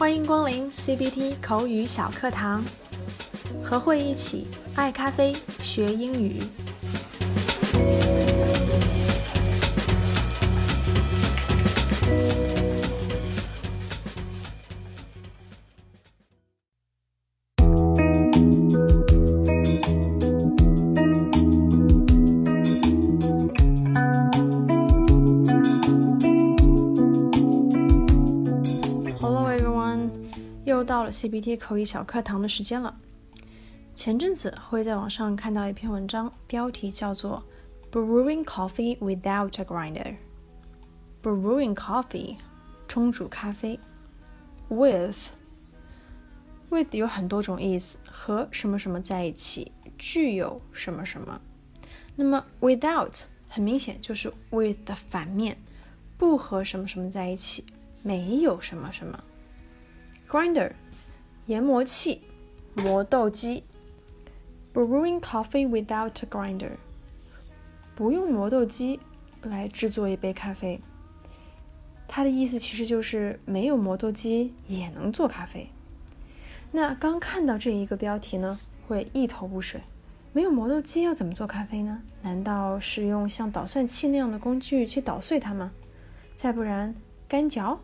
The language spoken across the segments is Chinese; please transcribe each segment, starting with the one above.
欢迎光临 CBT 口语小课堂，和慧一起爱咖啡学英语。CBT 口语小课堂的时间了。前阵子会在网上看到一篇文章，标题叫做 “Brewing Coffee Without a Grinder”。Brewing coffee，冲煮咖啡。With with 有很多种意思，和什么什么在一起，具有什么什么。那么 without 很明显就是 with 的反面，不和什么什么在一起，没有什么什么。Grinder，研磨器，磨豆机。Brewing coffee without a grinder，不用磨豆机来制作一杯咖啡。它的意思其实就是没有磨豆机也能做咖啡。那刚看到这一个标题呢，会一头雾水。没有磨豆机要怎么做咖啡呢？难道是用像捣蒜器那样的工具去捣碎它吗？再不然干嚼？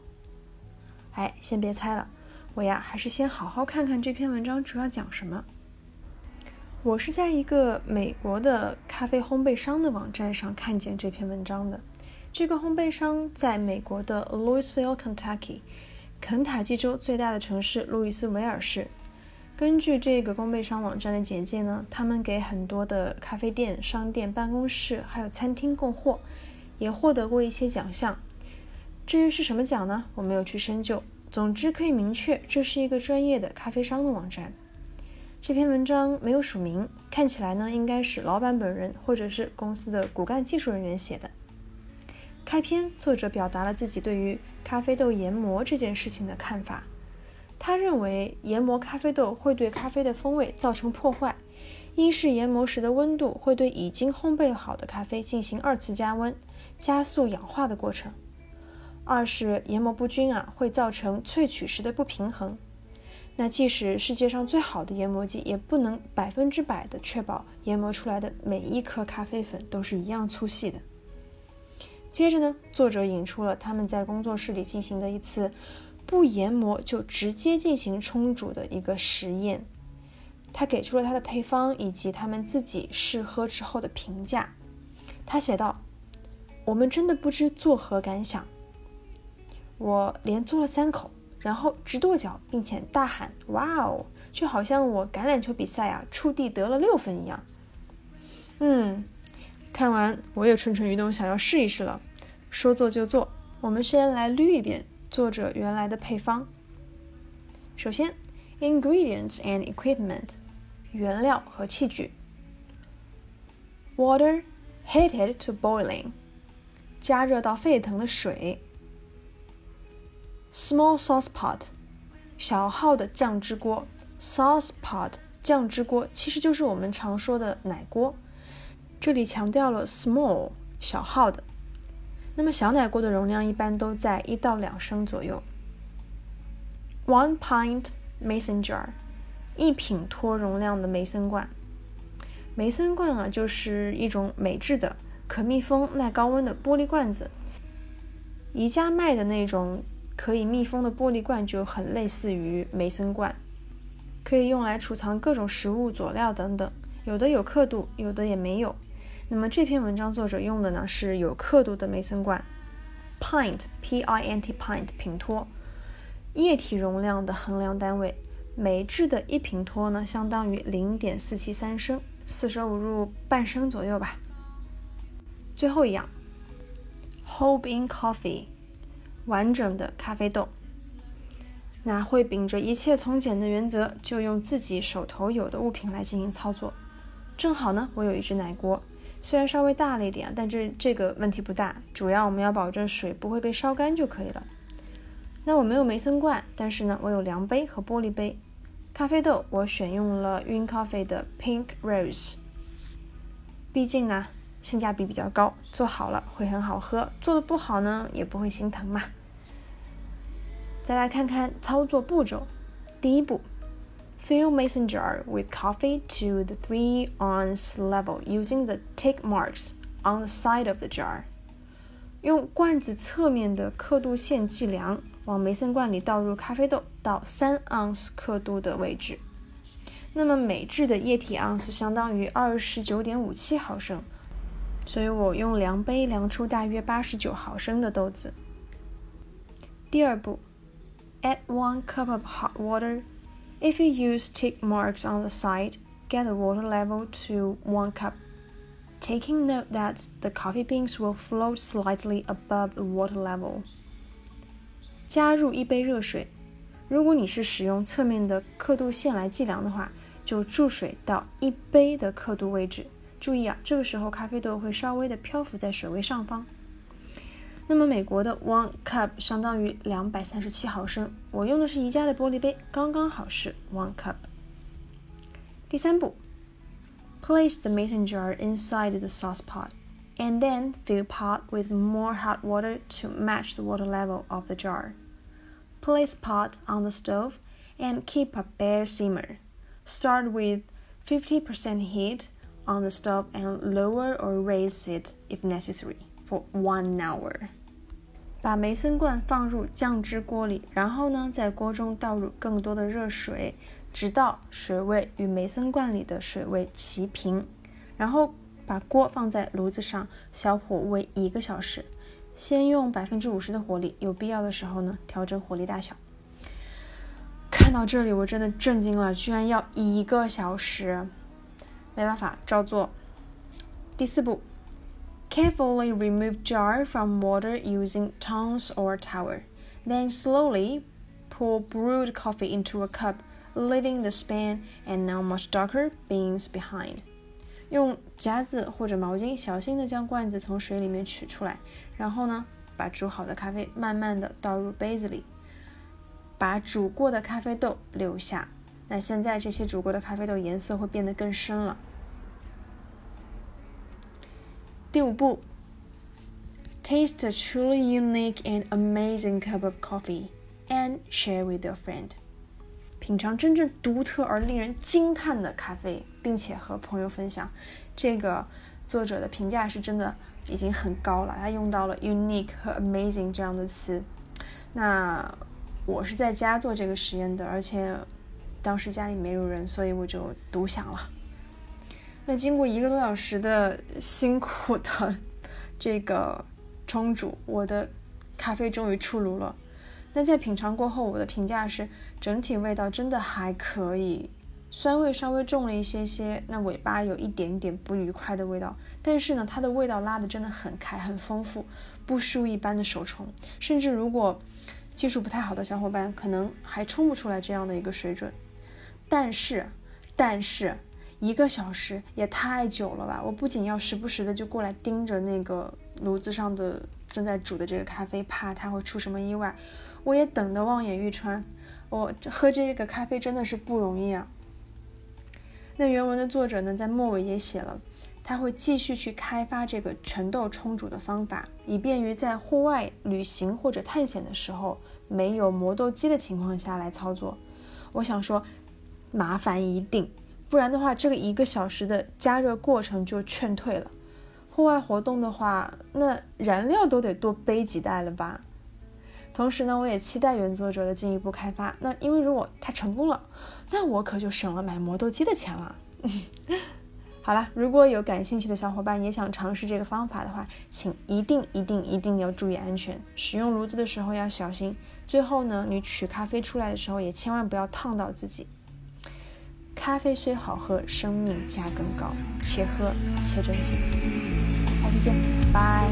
哎，先别猜了，我呀还是先好好看看这篇文章主要讲什么。我是在一个美国的咖啡烘焙商的网站上看见这篇文章的。这个烘焙商在美国的 Louisville, Kentucky，肯塔基州最大的城市路易斯维尔市。根据这个烘焙商网站的简介呢，他们给很多的咖啡店、商店、办公室还有餐厅供货，也获得过一些奖项。至于是什么奖呢？我没有去深究。总之可以明确，这是一个专业的咖啡商的网站。这篇文章没有署名，看起来呢应该是老板本人或者是公司的骨干技术人员写的。开篇，作者表达了自己对于咖啡豆研磨这件事情的看法。他认为研磨咖啡豆会对咖啡的风味造成破坏。一是研磨时的温度会对已经烘焙好的咖啡进行二次加温，加速氧化的过程；二是研磨不均啊，会造成萃取时的不平衡。那即使世界上最好的研磨机，也不能百分之百的确保研磨出来的每一颗咖啡粉都是一样粗细的。接着呢，作者引出了他们在工作室里进行的一次不研磨就直接进行冲煮的一个实验。他给出了他的配方以及他们自己试喝之后的评价。他写道：“我们真的不知作何感想。我连做了三口，然后直跺脚，并且大喊‘哇哦’，就好像我橄榄球比赛啊触地得了六分一样。嗯。”看完我也蠢蠢欲动，想要试一试了。说做就做，我们先来捋一遍作者原来的配方。首先，ingredients and equipment，原料和器具。Water heated to boiling，加热到沸腾的水。Small sauce pot，小号的酱汁锅。Sauce pot，酱汁锅其实就是我们常说的奶锅。这里强调了 small 小号的，那么小奶锅的容量一般都在一到两升左右。One pint mason jar，一品托容量的梅森罐。梅森罐啊，就是一种美制的可密封、耐高温的玻璃罐子。宜家卖的那种可以密封的玻璃罐就很类似于梅森罐，可以用来储藏各种食物、佐料等等。有的有刻度，有的也没有。那么这篇文章作者用的呢是有刻度的梅森罐，pint p i n t pint 品托，液体容量的衡量单位，美制的一品托呢相当于零点四七三升，四舍五入半升左右吧。最后一样，whole bean coffee，完整的咖啡豆。那会秉着一切从简的原则，就用自己手头有的物品来进行操作。正好呢，我有一只奶锅。虽然稍微大了一点，但这这个问题不大，主要我们要保证水不会被烧干就可以了。那我没有梅森罐，但是呢，我有量杯和玻璃杯。咖啡豆我选用了晕咖啡的 Pink Rose，毕竟呢性价比比较高，做好了会很好喝，做的不好呢也不会心疼嘛。再来看看操作步骤。第一步，fill mason jar with coffee to the three ounce level using the tick marks on the side of the jar。用罐子侧面的刻度线计量，往梅森罐里倒入咖啡豆到三盎司刻度的位置。那么每制的液体盎司相当于二十九点五七毫升，所以我用量杯量出大约八十九毫升的豆子。第二步，add one cup of hot water. If you use tick marks on the side, get the water level to one cup. Taking note that the coffee beans will float slightly above the water level. 加入一杯热水。如果你是使用侧面的刻度线来计量的话，就注水到一杯的刻度位置， 注意啊，这个时候咖啡豆会稍微的漂浮在水位上方。那么美国的 one cup 相当于两百三十七毫升，我用的是宜家的玻璃杯，刚刚好是 one cup。第三步，place the mason jar inside the sauce pot and then fill pot with more hot water to match the water level of the jar. Place pot on the stove and keep a bare simmer. Start with 50% heat on the stove and lower or raise it if necessary for one hour. 把梅森罐放入酱汁锅里，然后呢，在锅中倒入更多的热水，直到水位与梅森罐里的水位齐平。然后把锅放在炉子上，小火煨一个小时。先用百分之五十的火力，有必要的时候呢，调整火力大小。看到这里，我真的震惊了，居然要一个小时，没办法，照做。第四步，carefully remove jar from water using tongs or towel, then slowly pour brewed coffee into a cup, leaving the span and now much darker beans behind。用夹子或者毛巾小心的将罐子从水里面取出来，然后呢，把煮好的咖啡慢慢的倒入杯子里。把煮过的咖啡豆留下。那现在这些煮过的咖啡豆颜色会变得更深了。第五步，Taste a truly unique and amazing cup of coffee and share with your friend。品尝真正独特而令人惊叹的咖啡，并且和朋友分享。这个作者的评价是真的已经很高了，他用到了 unique 和 amazing 这样的词。那我是在家做这个实验的，而且当时家里没有人，所以我就独享了。那经过一个多小时的辛苦的这个冲煮，我的咖啡终于出炉了。那在品尝过后，我的评价是整体味道真的还可以，酸味稍微重了一些些，那尾巴有一点点不愉快的味道，但是呢，它的味道拉的真的很开，很丰富，不输一般的手冲，甚至如果。技术不太好的小伙伴可能还冲不出来这样的一个水准，但是，但是一个小时也太久了吧？我不仅要时不时的就过来盯着那个炉子上的正在煮的这个咖啡，怕它会出什么意外，我也等得望眼欲穿。我喝这个咖啡真的是不容易啊。那原文的作者呢，在末尾也写了。他会继续去开发这个全豆冲煮的方法，以便于在户外旅行或者探险的时候没有磨豆机的情况下来操作。我想说，麻烦一定，不然的话，这个一个小时的加热过程就劝退了。户外活动的话，那燃料都得多背几袋了吧？同时呢，我也期待原作者的进一步开发。那因为如果他成功了，那我可就省了买磨豆机的钱了。好了，如果有感兴趣的小伙伴也想尝试这个方法的话，请一定一定一定要注意安全，使用炉子的时候要小心。最后呢，你取咖啡出来的时候也千万不要烫到自己。咖啡虽好喝，生命价更高，且喝且珍惜。下期见，拜。